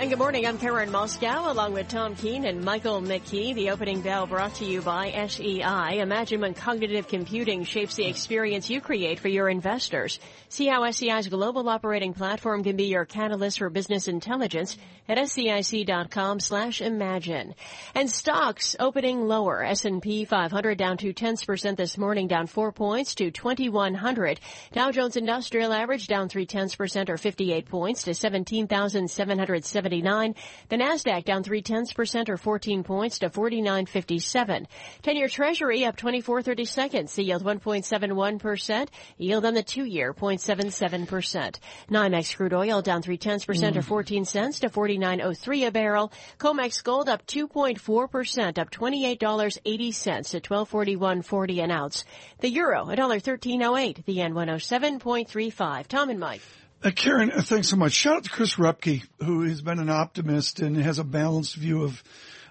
And good morning. I'm Karen Moskow along with Tom Keene and Michael McKee. The opening bell brought to you by SEI. Imagine when cognitive computing shapes the experience you create for your investors. See how SEI's global operating platform can be your catalyst for business intelligence at SEIC.com slash imagine. And stocks opening lower. S&P 500 down two tenths percent this morning, down four points to 2100. Dow Jones Industrial Average down three tenths percent or 58 points to 17,770. 79. The Nasdaq down three tenths percent or 14 points to 49.57. 10-year Treasury up 24.30 seconds. The yield 1.71 percent. Yield on the two-year 0.77 percent. NYMEX crude oil down three tenths percent mm. or 14 cents to 49.03 a barrel. COMEX gold up 2.4 percent, up $28.80 to 1241.40 an ounce. The euro $1.1308. The yen 107.35. Tom and Mike. Uh, Karen, uh, thanks so much. Shout out to Chris Rupkey, who has been an optimist and has a balanced view of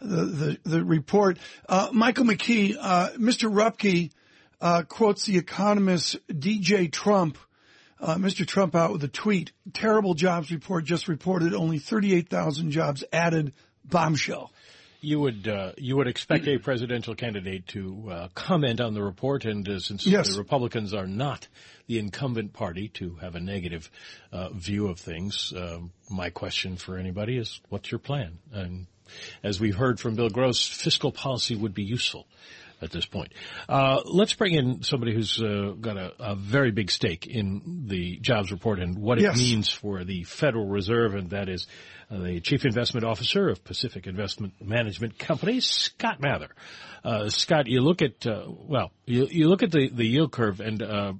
the the, the report. Uh, Michael McKee, uh, Mr. Rupkey uh, quotes the economist DJ Trump. Uh, Mr. Trump out with a tweet. Terrible jobs report just reported only 38,000 jobs added. Bombshell you would uh, you would expect a presidential candidate to uh, comment on the report, and uh, since yes. the Republicans are not the incumbent party, to have a negative uh, view of things. Uh, my question for anybody is, what's your plan? And as we've heard from Bill Gross, fiscal policy would be useful at this point. Uh, let's bring in somebody who's uh, got a, a, very big stake in the jobs report and what yes. it means for the Federal Reserve, and that is uh, the Chief Investment Officer of Pacific Investment Management Company, Scott Mather. Uh, Scott, you look at uh, well, you, you, look at the, the yield curve, and uh,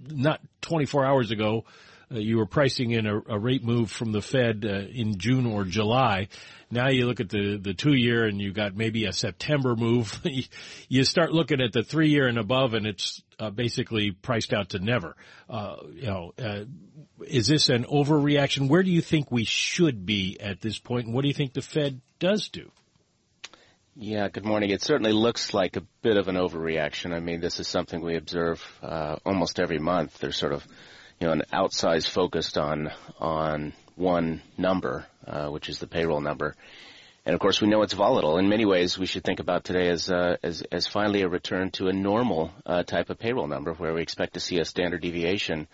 not 24 hours ago, uh, you were pricing in a, a, rate move from the Fed uh, in June or July. Now you look at the, the two year and you got maybe a September move. you start looking at the three year and above and it's uh, basically priced out to never. Uh, you know, uh, is this an overreaction? Where do you think we should be at this point and what do you think the Fed does do? Yeah, good morning. It certainly looks like a bit of an overreaction. I mean, this is something we observe uh, almost every month. There's sort of you know, an outsized focused on on one number, uh, which is the payroll number. And of course, we know it's volatile. In many ways, we should think about today as uh, as, as finally a return to a normal uh, type of payroll number, where we expect to see a standard deviation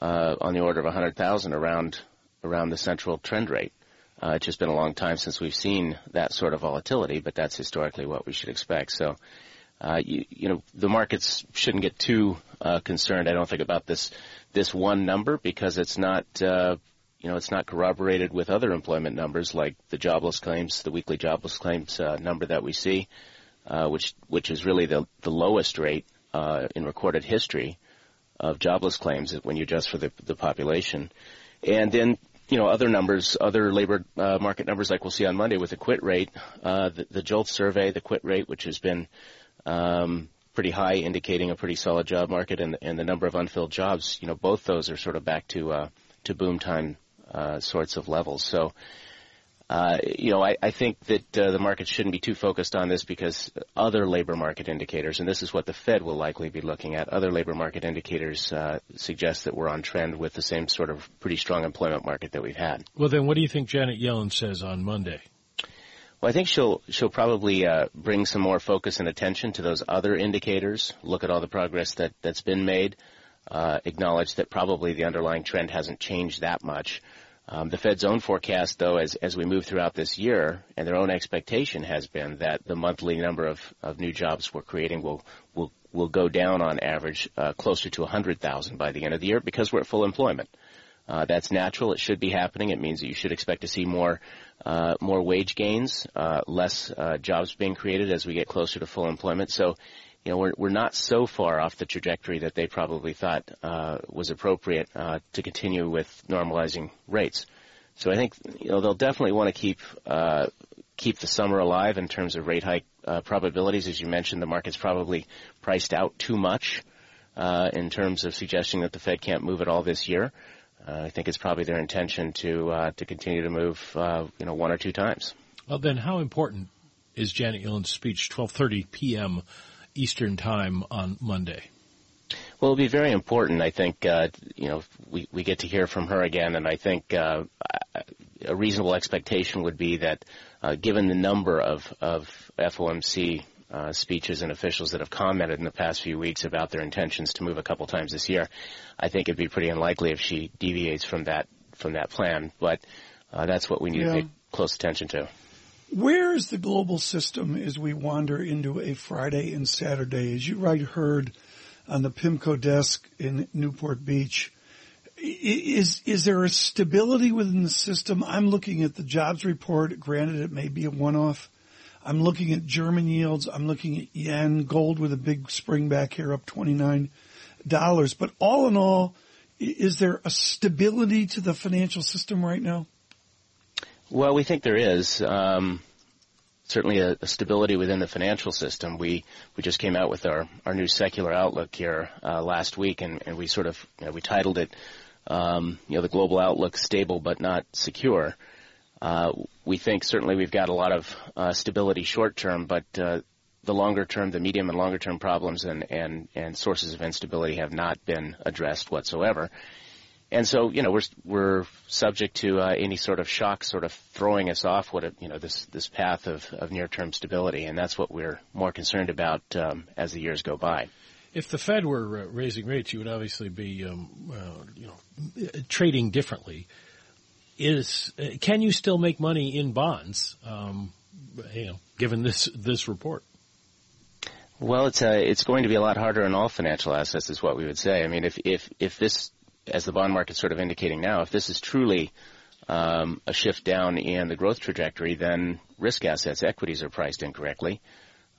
uh, on the order of 100,000 around around the central trend rate. Uh, it's just been a long time since we've seen that sort of volatility, but that's historically what we should expect. So, uh, you, you know, the markets shouldn't get too uh, concerned. I don't think about this this one number because it's not, uh, you know, it's not corroborated with other employment numbers like the jobless claims, the weekly jobless claims uh, number that we see, uh, which which is really the the lowest rate in recorded history of jobless claims when you adjust for the the population, and then. You know, other numbers, other labor market numbers like we'll see on Monday with the quit rate, the, the JOLT survey, the quit rate, which has been um, pretty high, indicating a pretty solid job market, and, and the number of unfilled jobs, you know, both those are sort of back to uh, to boom time uh, sorts of levels. So, uh, you know, I, I think that uh, the market shouldn't be too focused on this because other labor market indicators, and this is what the Fed will likely be looking at, other labor market indicators uh, suggest that we're on trend with the same sort of pretty strong employment market that we've had. Well, then, what do you think Janet Yellen says on Monday? Well, I think she'll she'll probably uh, bring some more focus and attention to those other indicators. Look at all the progress that that's been made. Uh, acknowledge that probably the underlying trend hasn't changed that much. Um, the Fed's own forecast, though, as as we move throughout this year, and their own expectation has been that the monthly number of, of new jobs we're creating will will will go down on average uh, closer to 100,000 by the end of the year because we're at full employment. Uh, that's natural. It should be happening. It means that you should expect to see more uh, more wage gains, uh, less uh, jobs being created as we get closer to full employment. So, you know, we're we're not so far off the trajectory that they probably thought uh, was appropriate uh, to continue with normalizing rates. So I think you know they'll definitely want to keep uh keep the summer alive in terms of rate hike uh probabilities. As you mentioned, the market's probably priced out too much uh, in terms of suggesting that the Fed can't move at all this year. Uh, I think it's probably their intention to uh, to continue to move, uh, you know, one or two times. Well, then, how important is Janet Yellen's speech, 12:30 p.m. Eastern Time on Monday? Well, it'll be very important. I think uh, you know we we get to hear from her again, and I think uh, a reasonable expectation would be that, uh, given the number of of FOMC uh, speeches and officials that have commented in the past few weeks about their intentions to move a couple times this year, I think it'd be pretty unlikely if she deviates from that from that plan. But uh, that's what we need yeah. to pay close attention to. Where is the global system as we wander into a Friday and Saturday? As you right heard on the PIMCO desk in Newport Beach, is is there a stability within the system? I'm looking at the jobs report. Granted, it may be a one-off. I'm looking at German yields. I'm looking at yen, gold with a big spring back here up $29. But all in all, is there a stability to the financial system right now? Well, we think there is. Um, certainly a, a, stability within the financial system. We we just came out with our, our new secular outlook here uh, last week, and, and we sort of you know, we titled it, um, you know, the global outlook stable but not secure. Uh, we think certainly we've got a lot of uh, stability short term, but uh, the longer term, the medium and longer term problems and, and, and sources of instability have not been addressed whatsoever. And so, you know, we're we're subject to uh, any sort of shock, sort of throwing us off what you know this this path of, of near term stability, and that's what we're more concerned about um, as the years go by. If the Fed were uh, raising rates, you would obviously be, um, uh, you know, trading differently is can you still make money in bonds? Um, you know, given this this report. Well, it's uh, it's going to be a lot harder in all financial assets, is what we would say. I mean, if if if this, as the bond market's sort of indicating now, if this is truly um, a shift down in the growth trajectory, then risk assets, equities are priced incorrectly.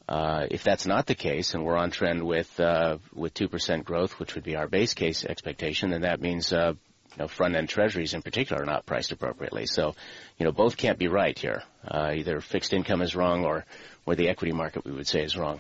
Uh, if that's not the case, and we're on trend with uh, with two percent growth, which would be our base case expectation, then that means uh, you know, front-end treasuries in particular are not priced appropriately. So, you know, both can't be right here. Uh, either fixed income is wrong or, or the equity market we would say is wrong.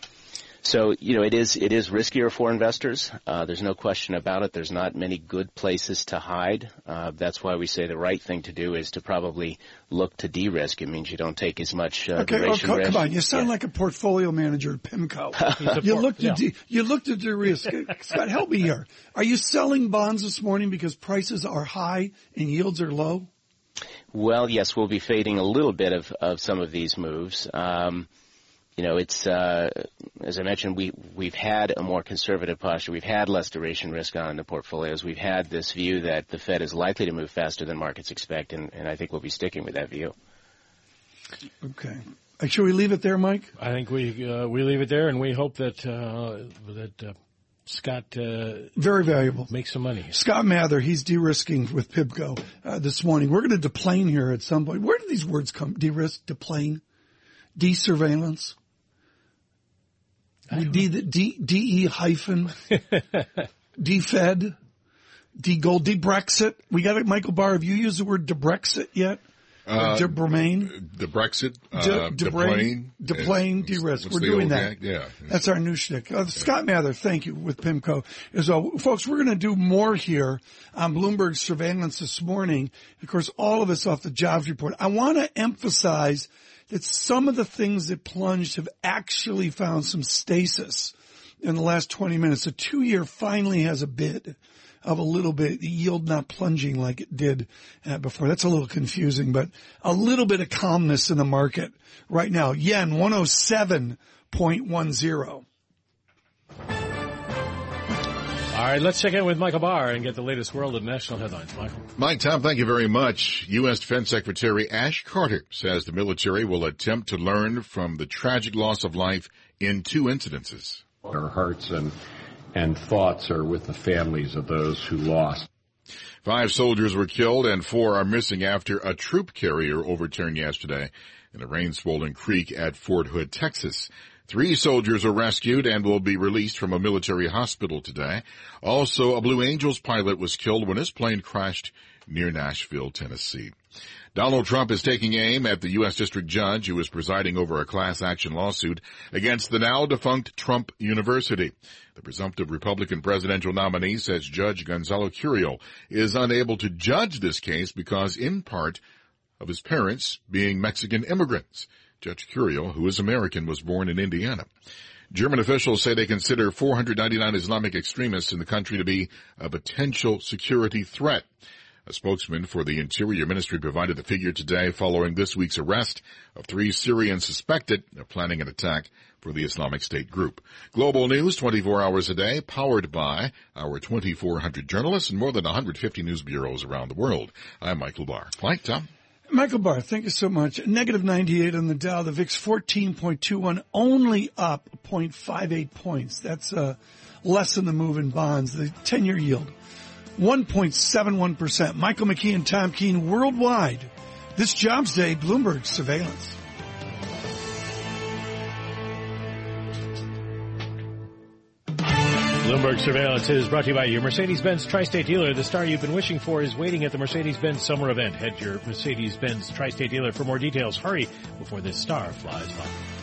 So, you know, it is, it is riskier for investors. Uh, there's no question about it. There's not many good places to hide. Uh, that's why we say the right thing to do is to probably look to de-risk. It means you don't take as much uh, okay, duration oh, risk. Come on, you sound yeah. like a portfolio manager at PIMCO. you looked at, yeah. de- you looked at the risk. Scott, help me here. Are you selling bonds this morning because prices are high and yields are low? Well, yes, we'll be fading a little bit of, of some of these moves. Um, you know, it's uh, as I mentioned, we we've had a more conservative posture. We've had less duration risk on the portfolios. We've had this view that the Fed is likely to move faster than markets expect, and, and I think we'll be sticking with that view. Okay. Uh, should we leave it there, Mike? I think we uh, we leave it there, and we hope that uh, that uh, Scott uh, very valuable make some money. Scott Mather, he's de-risking with PIMCO uh, this morning. We're going to deplane here at some point. Where do these words come? De-risk, deplane, de-surveillance. D, D, D, hyphen, D Fed, D Gold, D Brexit. We got it, Michael Barr. Have you used the word de Brexit yet? Uh, de Bremain? De Brexit, uh, de, Deplane. Deplane, de-risk. We're doing that. Yeah. That's our new shtick. Uh, Scott Mather, thank you, with PIMCO. As well. Folks, we're going to do more here on Bloomberg surveillance this morning. Of course, all of us off the jobs report. I want to emphasize that some of the things that plunged have actually found some stasis in the last 20 minutes. The two year finally has a bit of a little bit the yield not plunging like it did uh, before. That's a little confusing, but a little bit of calmness in the market right now. Yen 107.10. All right, let's check in with Michael Barr and get the latest world and national headlines. Michael. Mike, Tom, thank you very much. U.S. Defense Secretary Ash Carter says the military will attempt to learn from the tragic loss of life in two incidences. Our hearts and, and thoughts are with the families of those who lost. Five soldiers were killed and four are missing after a troop carrier overturned yesterday in a rain-swollen creek at Fort Hood, Texas. Three soldiers are rescued and will be released from a military hospital today. Also, a Blue Angels pilot was killed when his plane crashed near Nashville, Tennessee. Donald Trump is taking aim at the U.S. District Judge who is presiding over a class action lawsuit against the now defunct Trump University. The presumptive Republican presidential nominee says Judge Gonzalo Curiel is unable to judge this case because in part of his parents being Mexican immigrants. Judge Curiel, who is American, was born in Indiana. German officials say they consider 499 Islamic extremists in the country to be a potential security threat. A spokesman for the Interior Ministry provided the figure today following this week's arrest of three Syrians suspected of planning an attack for the Islamic State group. Global news 24 hours a day, powered by our 2,400 journalists and more than 150 news bureaus around the world. I'm Michael Barr. Mike, Tom. Michael Barr, thank you so much. Negative 98 on the Dow. The VIX 14.21, only up 0.58 points. That's uh, less than the move in bonds. The 10-year yield, 1.71%. Michael McKee and Tom Keene worldwide. This Jobs Day, Bloomberg surveillance. Bloomberg Surveillance is brought to you by your Mercedes-Benz Tri-State dealer. The star you've been wishing for is waiting at the Mercedes-Benz summer event. Head your Mercedes-Benz Tri-State dealer for more details. Hurry before this star flies by.